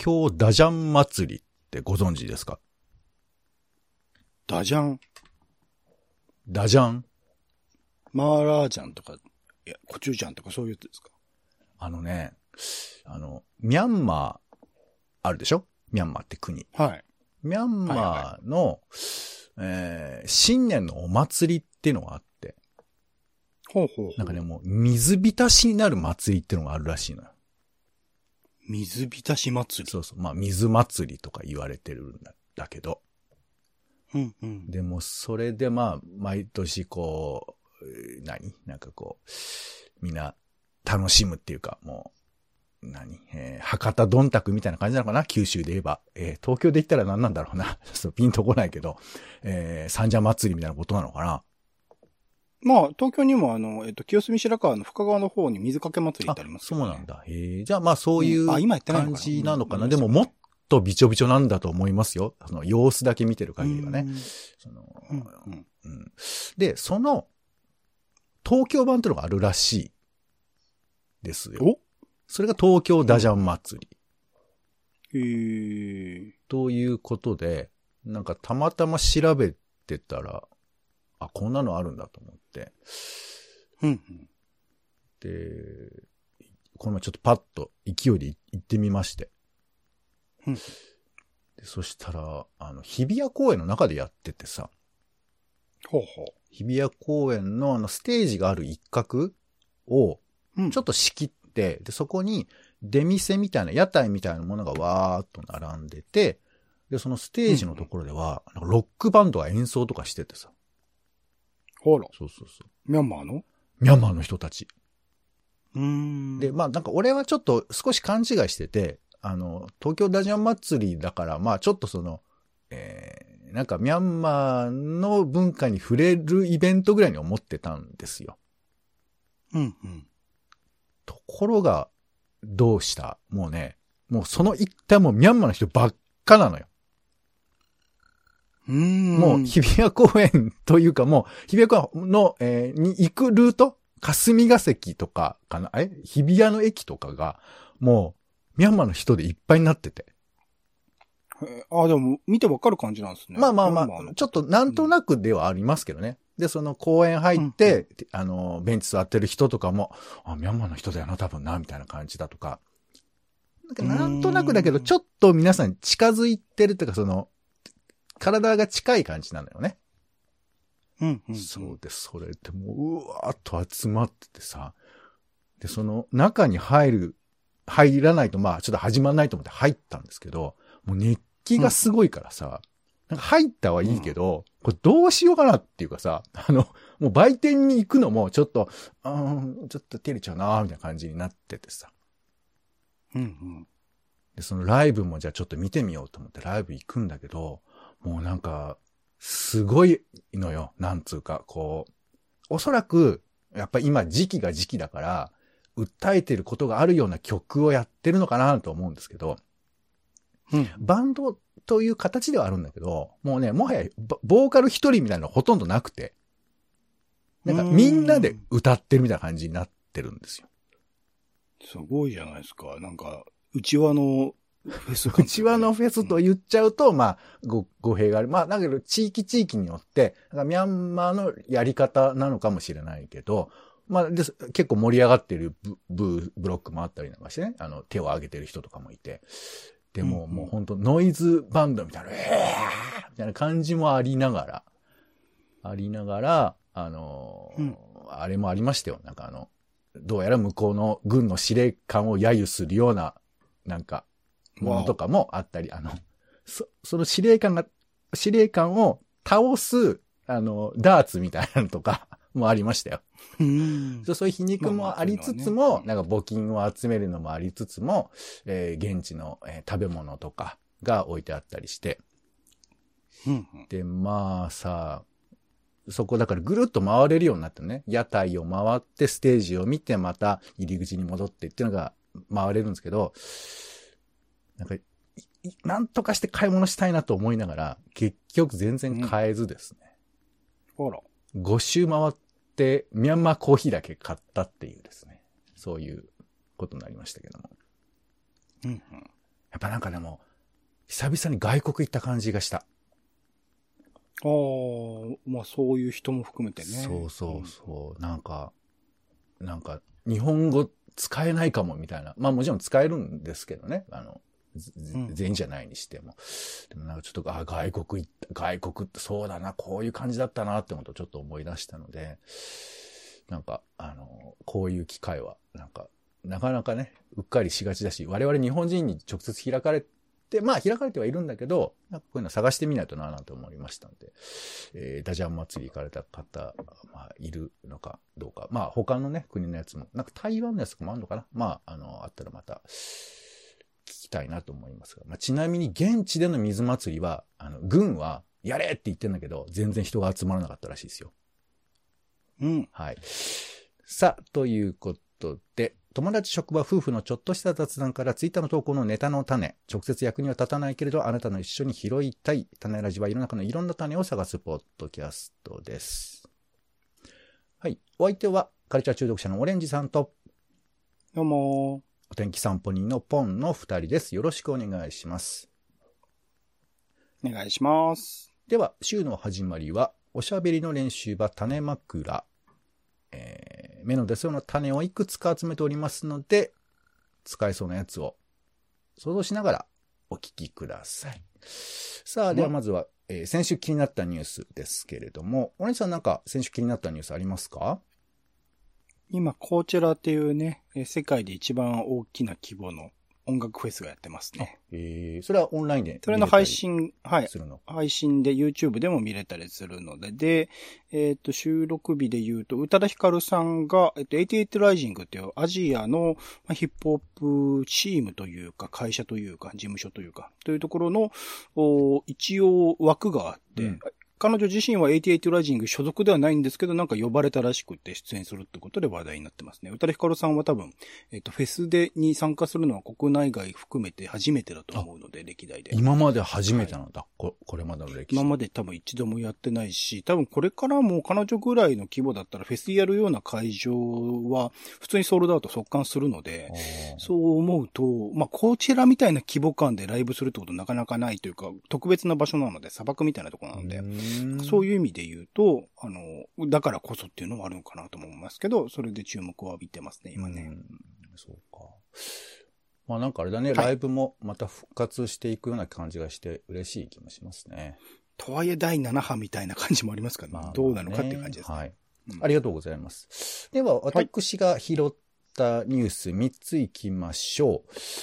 京ダジャン祭りってご存知ですか？ダジャン、ダジャン？マーラージャンとか、いや、コチュジャンとかそういうやつですか？あのね、あの、ミャンマーあるでしょ？ミャンマーって国。はい。ミャンマーの、えー新年のお祭りっていうのがあって、ほうほうほう。なんかね、もう水浸しになる祭りっていうのがあるらしいのよ。水浸し祭り。そうそう。まあ、水祭りとか言われてるんだだけど。うんうん。でも、それでまあ、毎年こう、えー何？なんかこう、みんな楽しむっていうか、もう、何？えー博多どんたくみたいな感じなのかな？九州で言えば。えー東京で言ったら何なんだろうな。そう、ピンとこないけど、えー三社祭りみたいなことなのかな？まあ、東京にもあの、えっと、清澄白河の深川の方に水かけ祭りってありますそうなんだ。へえ。じゃあまあそういう感なじなのかな。うんでももっとびちょびちょなんだと思いますよ。その様子だけ見てる限りはね。そのうん。うんうんで、その、東京版ってのがあるらしい。ですよ。お？それが東京ダジャン祭り。へーということで、なんかたまたま調べてたら、あ、こんなのあるんだと思って。うんうん。で、この前ちょっとパッと勢いで行ってみまして。うんでそしたら、あの、日比谷公園の中でやっててさ、ほうほ日比谷公園のあのステージがある一角を、う。うん。ちょっと仕切って、で、そこに出店みたいな、屋台みたいなものがわーっと並んでて、で、そのステージのところでは、なんかロックバンドが演奏とかしててさ。ほら。そうそうそう。ミャンマーの？ミャンマーの人たち。うーん。で、まあなんか俺はちょっと少し勘違いしてて、あの、東京ダジャン祭りだから、まあちょっとその、えー、なんかミャンマーの文化に触れるイベントぐらいに思ってたんですよ。うんうん。ところが、どうした？もうね、もうその一帯もミャンマーの人ばっかなのよ。もう日比谷公園というかもう、日比谷公園の、えーに行くルート霞が関とかかな？え？日比谷の駅とかが、もう、ミャンマーの人でいっぱいになってて。へーあ、でも、見てわかる感じなんですね。まあまあまあ、ちょっとなんとなくではありますけどね。で、その公園入って、あの、ベンチ座ってる人とかも、あ、ミャンマーの人だよな、多分な、みたいな感じだとか。なんかなんとなくだけど、うんちょっと皆さん近づいてるというか、その、体が近い感じなのよね。うんうん。そうで、それでもう、うわーっと集まっててさ、で、その中に入る、入らないと、まあ、ちょっと始まんないと思って入ったんですけど、もう熱気がすごいからさ、なんか入ったはいいけど、これどうしようかなっていうかさ、あの、もう売店に行くのもちょっと、うーん、ちょっと照れちゃうなーみたいな感じになっててさ。うんうん。で、そのライブもじゃあちょっと見てみようと思ってライブ行くんだけど、もうなんか、すごいのよ。なんつうか、こう、おそらく、やっぱり今時期が時期だから、訴えてることがあるような曲をやってるのかなと思うんですけど、うん。バンドという形ではあるんだけど、もうね、もはやボボーカル一人みたいなのほとんどなくて、なんかみんなで歌ってるみたいな感じになってるんですよ。すごいじゃないですか。なんか、内輪のフェス感うちわのフェスと言っちゃうと、まあ、ご、語弊がある。まあ、だけど、地域地域によって、ミャンマーのやり方なのかもしれないけど、まあ、です結構盛り上がってるブブブロックもあったりなんかしてね、あの、手を挙げてる人とかもいて。でも、もう本当ノイズバンドみたいな、えーみたいな感じもありながら、ありながら、あのーうんあれもありましたよ。なんかあの、どうやら向こうの軍の司令官を揶揄するような、なんか、ものとかもあったり、あの、そ、その司令官が、司令官を倒す、あの、ダーツみたいなのとか もありましたよ。うん。そうそういう皮肉もありつつも、なんか募金を集めるのもありつつも、えー現地の、えー食べ物とかが置いてあったりして。うんうん。で、まあさ、そこだからぐるっと回れるようになったのね。屋台を回ってステージを見てまた入り口に戻ってっていうのが回れるんですけど、なんか、なんとかして買い物したいなと思いながら、結局全然買えずですね。ほら。5周回って、ミャンマーコーヒーだけ買ったっていうですね。そういうことになりましたけども。うんやっぱなんかでも、久々に外国行った感じがした。ああ、まあそういう人も含めてね。そうそうそう。なんか、なんか、日本語使えないかもみたいな。まあもちろん使えるんですけどね。あの、全員じゃないにしても。でもなんかちょっと、あ、外国行った、外国ってそうだな、こういう感じだったなって思うとちょっと思い出したので、なんか、あの、こういう機会は、なんか、なかなかね、うっかりしがちだし、我々日本人に直接開かれて、まあ開かれてはいるんだけど、なんかこういうの探してみないとな、なんて思いましたんで、えーダジャン祭り行かれた方、まあ、いるのかどうか。まあ、他のね、国のやつも、なんか台湾のやつとかもあるのかなまあ、あの、あったらまた、聞きたいなと思いますが。まあ、ちなみに現地での水祭りは、あの、軍は、やれって言ってんだけど、全然人が集まらなかったらしいですよ。うん。はい。さあ、ということで、友達職場夫婦のちょっとした雑談からツイッターの投稿のネタの種、直接役には立たないけれど、あなたの一緒に拾いたい、種ラジは世の中のいろんな種を探すポッドキャストです。はい。お相手は、カルチャー中毒者のオレンジさんと、どうも。お天気散歩人のポンの二人です。よろしくお願いします。お願いします。では、週の始まりは、おしゃべりの練習場種枕。えー、目の出そうな種をいくつか集めておりますので、使えそうなやつを想像しながらお聞きください。さあ、ではまずは、えー先週気になったニュースですけれども、お姉さんなんか先週気になったニュースありますか？今、コーチェラっていうね、えー世界で一番大きな規模の音楽フェスがやってますね。えー、それはオンラインでそれの配信、はい。配信で YouTube でも見れたりするので、で、えっ、と、収録日で言うと、宇多田ヒカルさんが、えっ、と、88ライジングっていうアジアのまあヒップホップチームというか、会社というか、事務所というか、というところの、お一応枠があって、うん彼女自身は88ライジング所属ではないんですけど、なんか呼ばれたらしくて出演するってことで話題になってますね。宇多田ヒカルさんは多分、えっ、と、フェスでに参加するのは国内外含めて初めてだと思うので、歴代で。今まで初めてなんだ。ここれまでの歴史。今まで多分一度もやってないし、多分これからも彼女ぐらいの規模だったらフェスやるような会場は普通にソールドアウト速乾するので、そう思うと、まあ、こちらみたいな規模感でライブするってことなかなかないというか、特別な場所なので、砂漠みたいなところなので、そういう意味で言うと、あの、だからこそっていうのもあるのかなと思いますけど、それで注目を浴びてますね、今ね。うんそうか。まあなんかあれだね、はいライブもまた復活していくような感じがして嬉しい気もしますね。とはいえ第7波みたいな感じもありますからね。まあどうなのかっていう感じですね。はい。うんありがとうございます。では、私が拾ったニュース3ついきましょ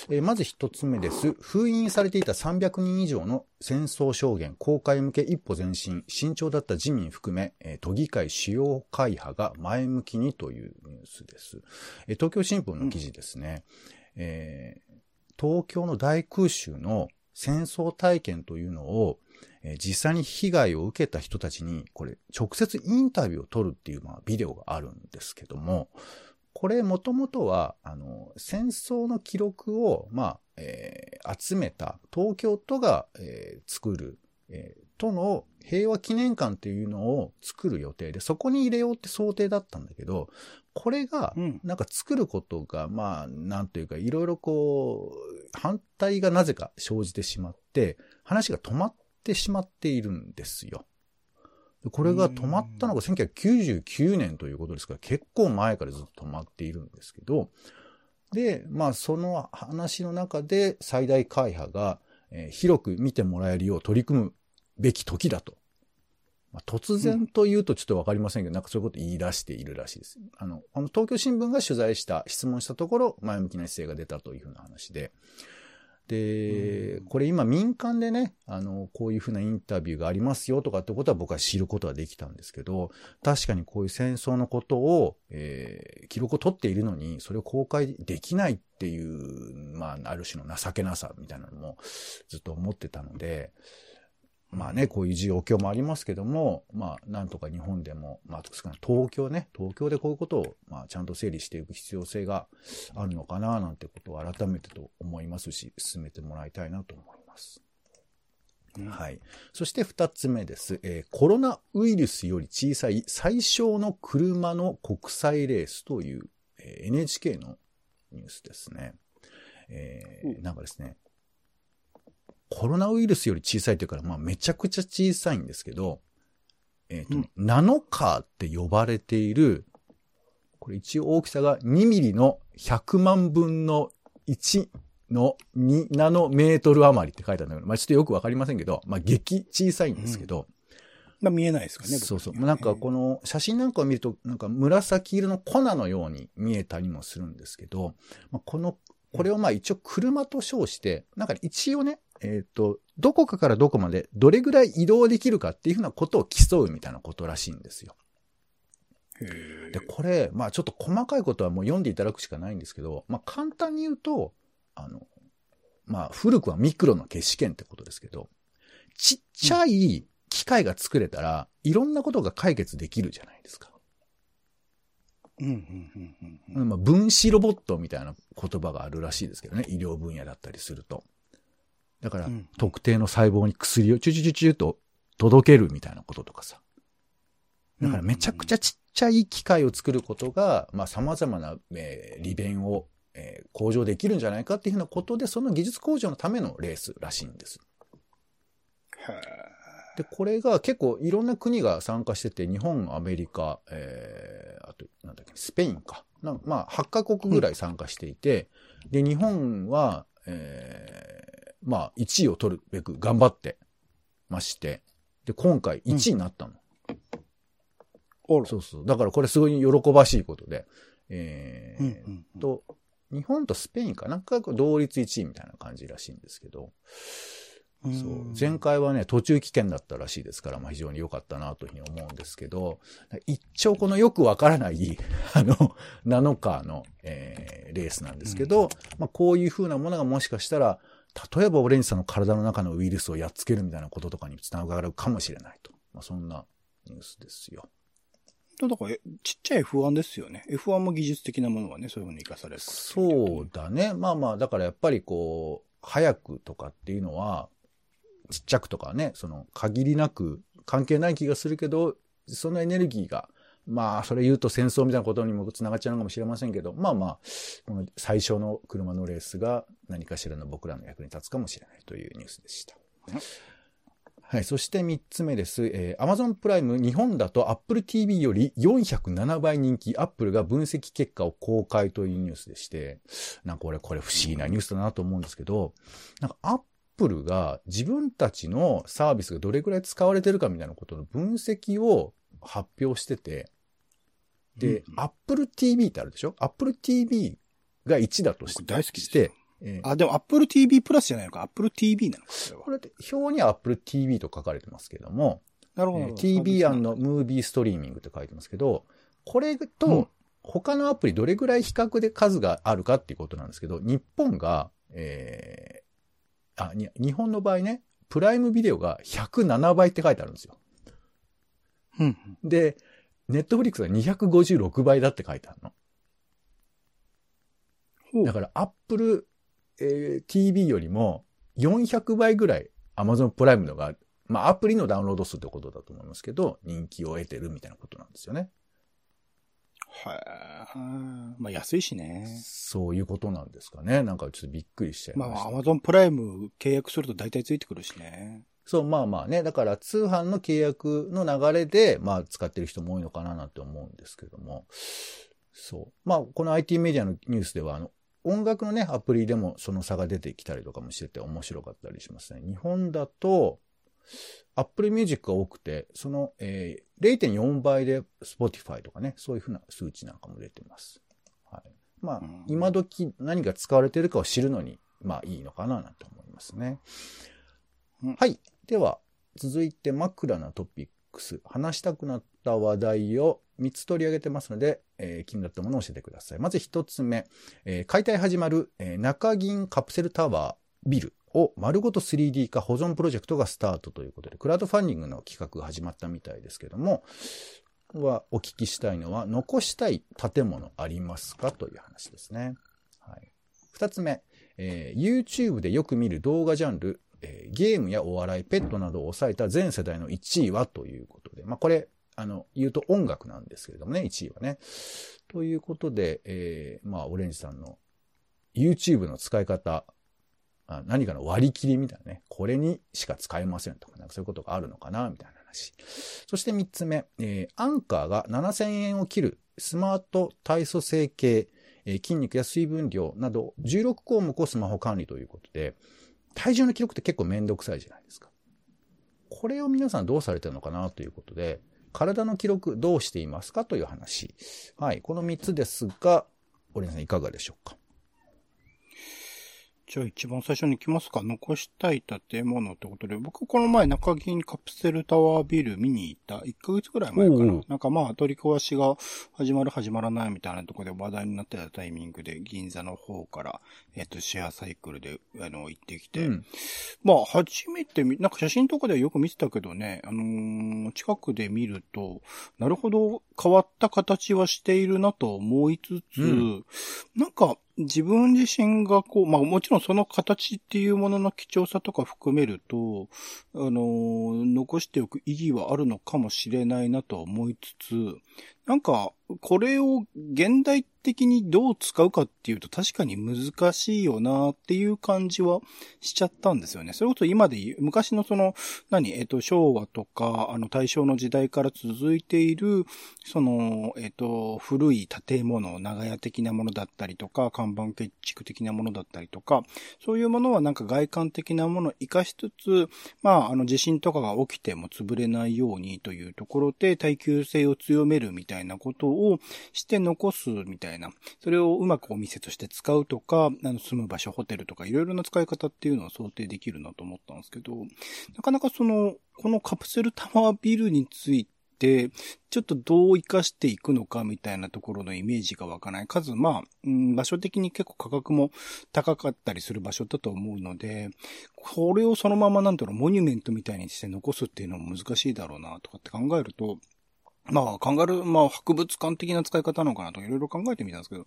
う。えーまず1つ目です。封印されていた300人以上の戦争証言、公開向け一歩前進、慎重だった自民含め、えー都議会主要会派が前向きにというニュースです。えー東京新聞の記事ですね。え東京の大空襲の戦争体験というのを、実際に被害を受けた人たちに、これ、直接インタビューを取るっていう、まあ、ビデオがあるんですけども、これ、もともとは、あの、戦争の記録を、まあ、えー集めた東京都が、えー作る、えー都の平和記念館っていうのを作る予定で、そこに入れようって想定だったんだけど、これがうん、なんか作ることが、まあ、なんというか、いろいろこう、反対がなぜか生じてしまって、話が止まってしまっているんですよ。でこれが止まったのが1999年ということですから、結構前からずっと止まっているんですけど、で、まあ、その話の中で最大会派が、えー広く見てもらえるよう取り組むべき時だと。まあ、突然と言うとちょっとわかりませんけど、なんかそういうこと言い出しているらしいです。あの、あの東京新聞が取材した、質問したところ、前向きな姿勢が出たというふうな話で。で、これ今民間でね、あの、こういうふうなインタビューがありますよとかってことは僕は知ることはできたんですけど、確かにこういう戦争のことを、えー記録を取っているのに、それを公開できないっていう、まあ、ある種の情けなさみたいなのもずっと思ってたので、まあね、こういう状況もありますけども、まあ、なんとか日本でも、まあ、少な東京ね、東京でこういうことを、まあ、ちゃんと整理していく必要性があるのかな、なんてことを改めてと思いますし、進めてもらいたいなと思います。うんはい。そして二つ目です。えーコロナウイルスより小さい最小の車の国際レースという、えー NHK のニュースですね。えーうんなんかですね、コロナウイルスより小さいというから、まあめちゃくちゃ小さいんですけど、えっ、と、うんナノカーって呼ばれている、これ一応大きさが2ミリの100万分の1の2ナノメートル余りって書いてあるんだけど、まあちょっとよくわかりませんけど、まあ激小さいんですけど、まあ見えないですかね。そうそう。なんかこの写真なんかを見ると、なんか紫色の粉のように見えたりもするんですけど、まあ、この、これをまあ一応車と称して、なんか一応ね、えっ、と、どこかからどこまでどれぐらい移動できるかっていうふうなことを競うみたいなことらしいんですよ。で、これ、まあちょっと細かいことはもう読んでいただくしかないんですけど、まあ簡単に言うと、あの、まあ古くはミクロの決死権ってことですけど、ちっちゃい機械が作れたら、いろんなことが解決できるじゃないですか。うんうんうんうんうん。まあ、分子ロボットみたいな言葉があるらしいですけどね、医療分野だったりすると。だから、うん特定の細胞に薬をチュチュチュチュと届けるみたいなこととかさ。だからめちゃくちゃちっちゃい機械を作ることが、まあ様々な、えー利便を、えー向上できるんじゃないかっていうふうなことで、その技術向上のためのレースらしいんです。へで、これが結構いろんな国が参加してて、日本、アメリカ、えー、あと、なんだっけ、スペインか。まあ、8カ国ぐらい参加していて、で、日本は、えー、まあ、1位を取るべく頑張ってまして、で、今回1位になったの。ーあらそうそう。だからこれすごい喜ばしいことで、えーうんうんうん。と、日本とスペインかな？んか同率1位みたいな感じらしいんですけど、うん。そう。前回はね、途中棄権だったらしいですから、まあ非常に良かったなというふうに思うんですけど、一丁このよくわからない、あの、ナノカーの、えーレースなんですけど、まあこういう風なものがもしかしたら、例えばオレンジさんの体の中のウイルスをやっつけるみたいなこととかにつながるかもしれないと。まあそんなニュースですよ。だから、えちっちゃい F1 ですよね。F1 も技術的なものがね、そういうふうに活かされるそうだね。まあまあ、だからやっぱりこう、早くとかっていうのは、ちっちゃくとかね、その限りなく関係ない気がするけど、そのエネルギーが、まあ、それ言うと戦争みたいなことにも繋がっちゃうのかもしれませんけど、まあまあ、この最初の車のレースが何かしらの僕らの役に立つかもしれないというニュースでした。はい。そして3つ目です。えー Amazon プライム日本だと Apple TV より407倍人気、Apple が分析結果を公開というニュースでして、なんか俺これ不思議なニュースだなと思うんですけど、なんか Apple が自分たちのサービスがどれくらい使われてるかみたいなことの分析を発表してて、で、うん Apple TV ってあるでしょ ?Apple TV が1だとし僕大好きして、えーあ、でも Apple TV プラスじゃないのか。Apple TV なのこれって表には Apple TV と書かれてますけども、なるほど。えー TV& ムービーストリーミングって書いてますけど、これうんと他のアプリどれぐらい比較で数があるかっていうことなんですけど、日本が、えーあ、に日本の場合ね、プライムビデオが107倍って書いてあるんですよ。うん。で、ネットフリックスが256倍だって書いてあるの。だから、Apple、えー TV よりも400倍ぐらい Amazon プライムのが、まあ、アプリのダウンロード数ってことだと思いますけど、人気を得てるみたいなことなんですよね。はい。まあ安いしね。そういうことなんですかね。なんかちょっとびっくりしちゃいまました。あ Amazon プライム契約すると大体ついてくるしね。そう、まあまあね。だから通販の契約の流れで、まあ使ってる人も多いのかななんて思うんですけども。そう。まあこの IT メディアのニュースでは、あの、音楽のね、アプリでもその差が出てきたりとかもしてて面白かったりしますね。日本だと、Apple Music が多くて、その、えー0.4倍で Spotify とかね、そういうふうな数値なんかも出てます。はい。まあうん、今時何が使われているかを知るのに、まあいいのかななんて思いますね。うんはい。では、続いて枕なトピックス。話したくなった話題を3つ取り上げてますので、えー気になったものを教えてください。まず1つ目、えー解体始まる、えー中銀カプセルタワービルを丸ごと 3D 化保存プロジェクトがスタートということで、クラウドファンディングの企画が始まったみたいですけども、はお聞きしたいのは、残したい建物ありますかという話ですね。はい。二つ目、えー YouTube でよく見る動画ジャンル、えーゲームやお笑い、ペットなどを抑えた全世代の1位はということで、まあこれ、あの、言うと音楽なんですけれどもね、1位はね。ということで、えーまあ、オレンジさんの YouTube の使い方、あ何かの割り切りみたいなね、これにしか使えませんとか、なんかそういうことがあるのかな、みたいな話。そして3つ目、えー、アンカーが7000円を切るスマート体組成計、えー、筋肉や水分量など16項目をスマホ管理ということで、体重の記録って結構めんどくさいじゃないですか。これを皆さんどうされてるのかなということで、体の記録どうしていますかという話。はい。この3つですが、オリナさんいかがでしょうか？じゃあ一番最初に来ますか？残したい建物ってことで、僕この前中銀カプセルタワービル見に行った。1ヶ月ぐらい前かな。なんかまあ取り壊しが始まる始まらないみたいなところで話題になってたタイミングで銀座の方から、えっ、と、シェアサイクルで、あの、行ってきて。うん、まあ初めてなんか写真とかではよく見てたけどね、あのー、近くで見ると、なるほど変わった形はしているなと思いつつ、うん、なんか、自分自身がこう、まあもちろんその形っていうものの貴重さとか含めると、あの、残しておく意義はあるのかもしれないなと思いつつ、なんか、これを現代的にどう使うかっていうと確かに難しいよなっていう感じはしちゃったんですよね。それこそ今で言う、昔のその、何、えっ、ー、と、昭和とか、あの、大正の時代から続いている、その、えっ、ー、と、古い建物、長屋的なものだったりとか、看板建築的なものだったりとか、そういうものはなんか外観的なものを活かしつつ、まあ、あの、地震とかが起きても潰れないようにというところで耐久性を強めるみたいなたいなことをして残すみたいな、それをうまくお店として使うとか、あの住む場所、ホテルとかいろいろな使い方っていうのを想定できるなと思ったんですけど、なかなかその、このカプセルタワービルについて、ちょっとどう活かしていくのかみたいなところのイメージが湧かない。数、まあ、うん、場所的に結構価格も高かったりする場所だと思うので、これをそのままなんていうの、モニュメントみたいにして残すっていうのも難しいだろうなとかって考えると、まあ、考える、まあ、博物館的な使い方なのかなといろいろ考えてみたんですけど、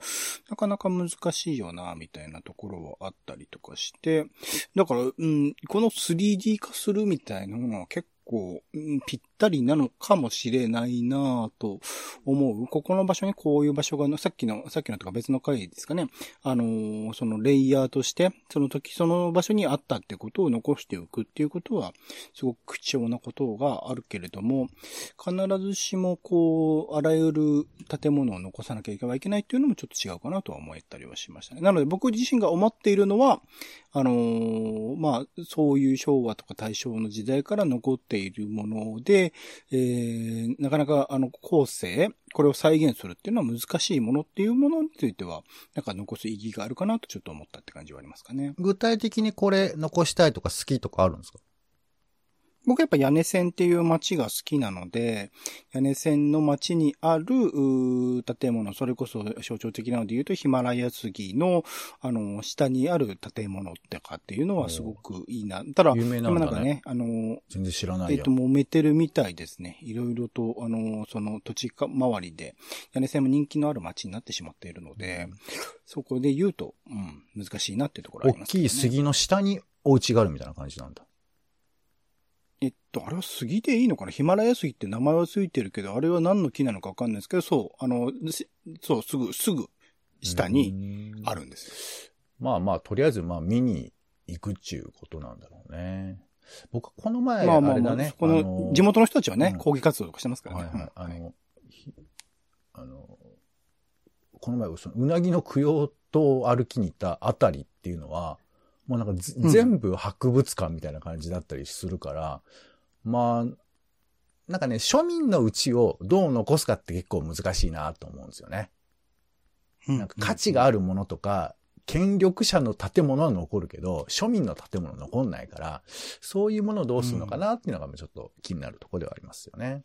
なかなか難しいよな、みたいなところはあったりとかして、だから、うん、この 3D 化するみたいなのは結構、ぴったりなのかもしれないなと思う。ここの場所にこういう場所が、さっきの、さっきのとか別の回ですかね。あのー、そのレイヤーとして、その時その場所にあったってことを残しておくっていうことは、すごく貴重なことがあるけれども、必ずしもこう、あらゆる建物を残さなきゃいけないっていうのもちょっと違うかなとは思ったりはしましたね。なので僕自身が思っているのは、あのー、まあ、そういう昭和とか大正の時代から残っているもので、えー、なかなかあの後世、これを再現するっていうのは難しいものっていうものについては、なんか残す意義があるかなとちょっと思ったって感じはありますかね。具体的にこれ残したいとか好きとかあるんですか？僕やっぱ屋根線っていう街が好きなので、屋根線の街にある、建物、それこそ象徴的なので言うと、ヒマラヤ杉の、あの、下にある建物ってかっていうのはすごくいいな。ただ、有名なんだ、ね、なんかね、あの、全然知らないえっ、と、揉めてるみたいですね。いろいろと、あの、その土地か周りで、屋根線も人気のある街になってしまっているので、うん、そこで言うと、うん、難しいなっていうところありますね。大きい杉の下にお家があるみたいな感じなんだ。えっと、あれは杉でいいのかな？ヒマラヤ杉って名前はついてるけど、あれは何の木なのかわかんないですけど、そう、あの、そう、すぐ、すぐ下にあるんですよ。まあまあ、とりあえず、まあ見に行くっちゅうことなんだろうね。僕、この前、まあまあまあ、あこの、地元の人たちはね、うん、抗議活動とかしてますからね。はいはい。あの、あの、この前、その、うなぎの供養と歩きに行ったあたりっていうのは、もうなんか、うん、全部博物館みたいな感じだったりするから、まあ、なんかね、庶民のうちをどう残すかって結構難しいなと思うんですよね。なんか価値があるものとか、権力者の建物は残るけど、庶民の建物残んないから、そういうものをどうするのかなっていうのがちょっと気になるところではありますよね。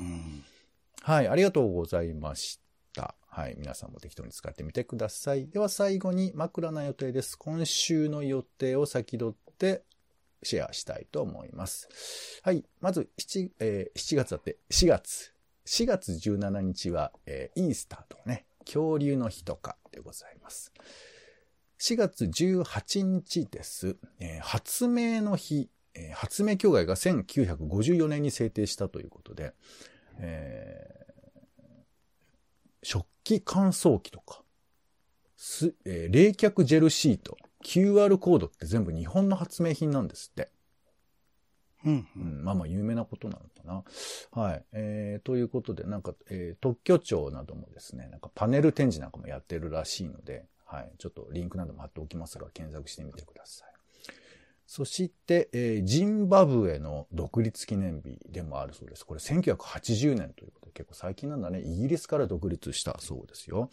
うん、はい、ありがとうございました。はい。皆さんも適当に使ってみてください。では最後に枕な予定です。今週の予定を先取ってシェアしたいと思います。はい。まず7、えー、7月だって、4月。4月17日は、えー、イースターとかね、恐竜の日とかでございます。4月18日です。えー、発明の日、えー、発明協会が1954年に制定したということで、え食器乾燥機とか、す、えー、冷却ジェルシート QR コードって全部日本の発明品なんですって。うんう。ん、まあまあ有名なことなのかな。はい。えー、ということで、なんか、えー特許庁などもですね、なんかパネル展示なんかもやってるらしいので、はい。ちょっとリンクなども貼っておきますが、検索してみてください。そして、えージンバブエの独立記念日でもあるそうです。これ1980年ということで、結構最近なんだね。イギリスから独立したそうですよ。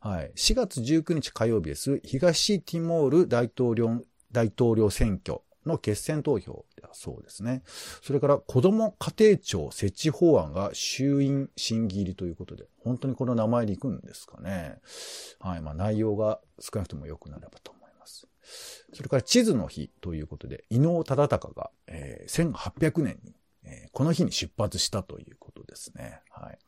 はい。4月19日火曜日です。東ティモール大統領、大統領選挙の決選投票だそうですね。それから子ども家庭庁設置法案が衆院審議入りということで、本当にこの名前でいくんですかね。はい。まあ内容が少なくとも良くなればと思います。それから地図の日ということで、伊能忠敬が、えー1800年に、えーこの日に出発したということですね。はい。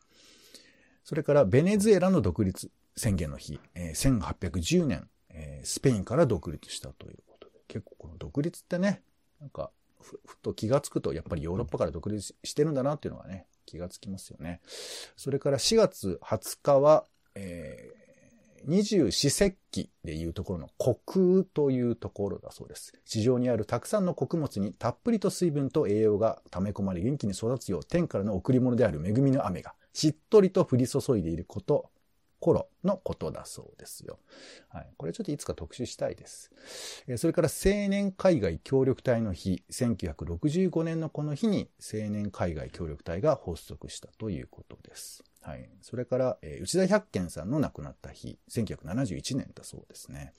それからベネズエラの独立宣言の日、えー1810年、えースペインから独立したということで、結構この独立ってね、なんかふ、ふと気がつくと、やっぱりヨーロッパから独立してるんだなっていうのがね、気がつきますよね。それから4月20日は、えー二十四節気でいうところの虚空というところだそうです。地上にあるたくさんの穀物にたっぷりと水分と栄養が溜め込まれ元気に育つよう天からの贈り物である恵みの雨がしっとりと降り注いでいること、頃のことだそうですよ。はい。これちょっといつか特集したいです。えそれから青年海外協力隊の日、1965年のこの日に青年海外協力隊が発足したということです。はい。それから、えー内田百軒さんの亡くなった日、1971年だそうですね。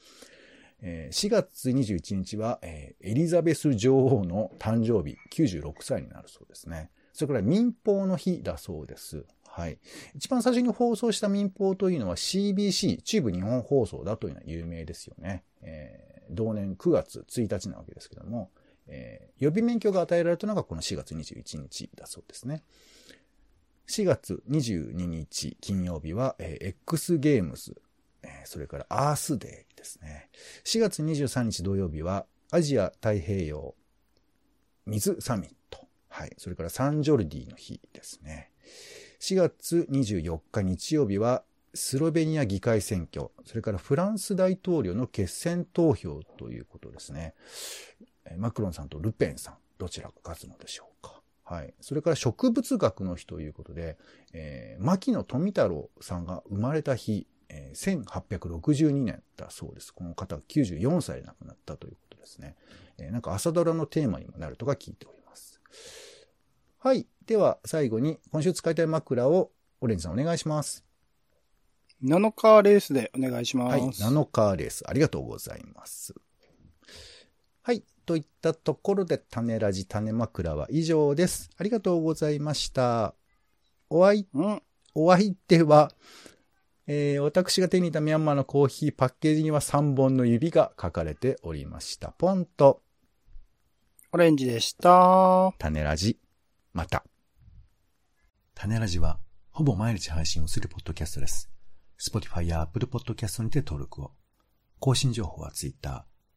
えー4月21日は、えーエリザベス女王の誕生日、96歳になるそうですね。それから民放の日だそうです。はい。一番最初に放送した民放というのは CBC、中部日本放送だというのは有名ですよね。えー同年9月1日なわけですけども、えー予備免許が与えられたのがこの4月21日だそうですね。4月22日金曜日は、えー X ゲームズ、えーそれからアースデーですね。4月23日土曜日はアジア太平洋水サミット。はい。それからサンジョルディの日ですね。4月24日日曜日はスロベニア議会選挙、それからフランス大統領の決選投票ということですね。マクロンさんとルペンさん、どちらが勝つのでしょう。はい。それから植物学の日ということで、えー牧野富太郎さんが生まれた日、えー1862年だそうです。この方が94歳で亡くなったということですね。えーなんか朝ドラのテーマにもなるとか聞いております。はい。では、最後に、今週使いたい枕を、オレンジさんお願いします。7日レースでお願いします。はい。7日レース、ありがとうございます。はい。といったところで、種ラジ種枕は以上です。ありがとうございました。お相、うん。お相手は、えー、私が手に入れたミャンマーのコーヒーパッケージには3本の指が書かれておりました。ポンと、オレンジでした。種ラジ、また。種ラジは、ほぼ毎日配信をするポッドキャストです。Spotify や Apple Podcast にて登録を。更新情報は Twitter。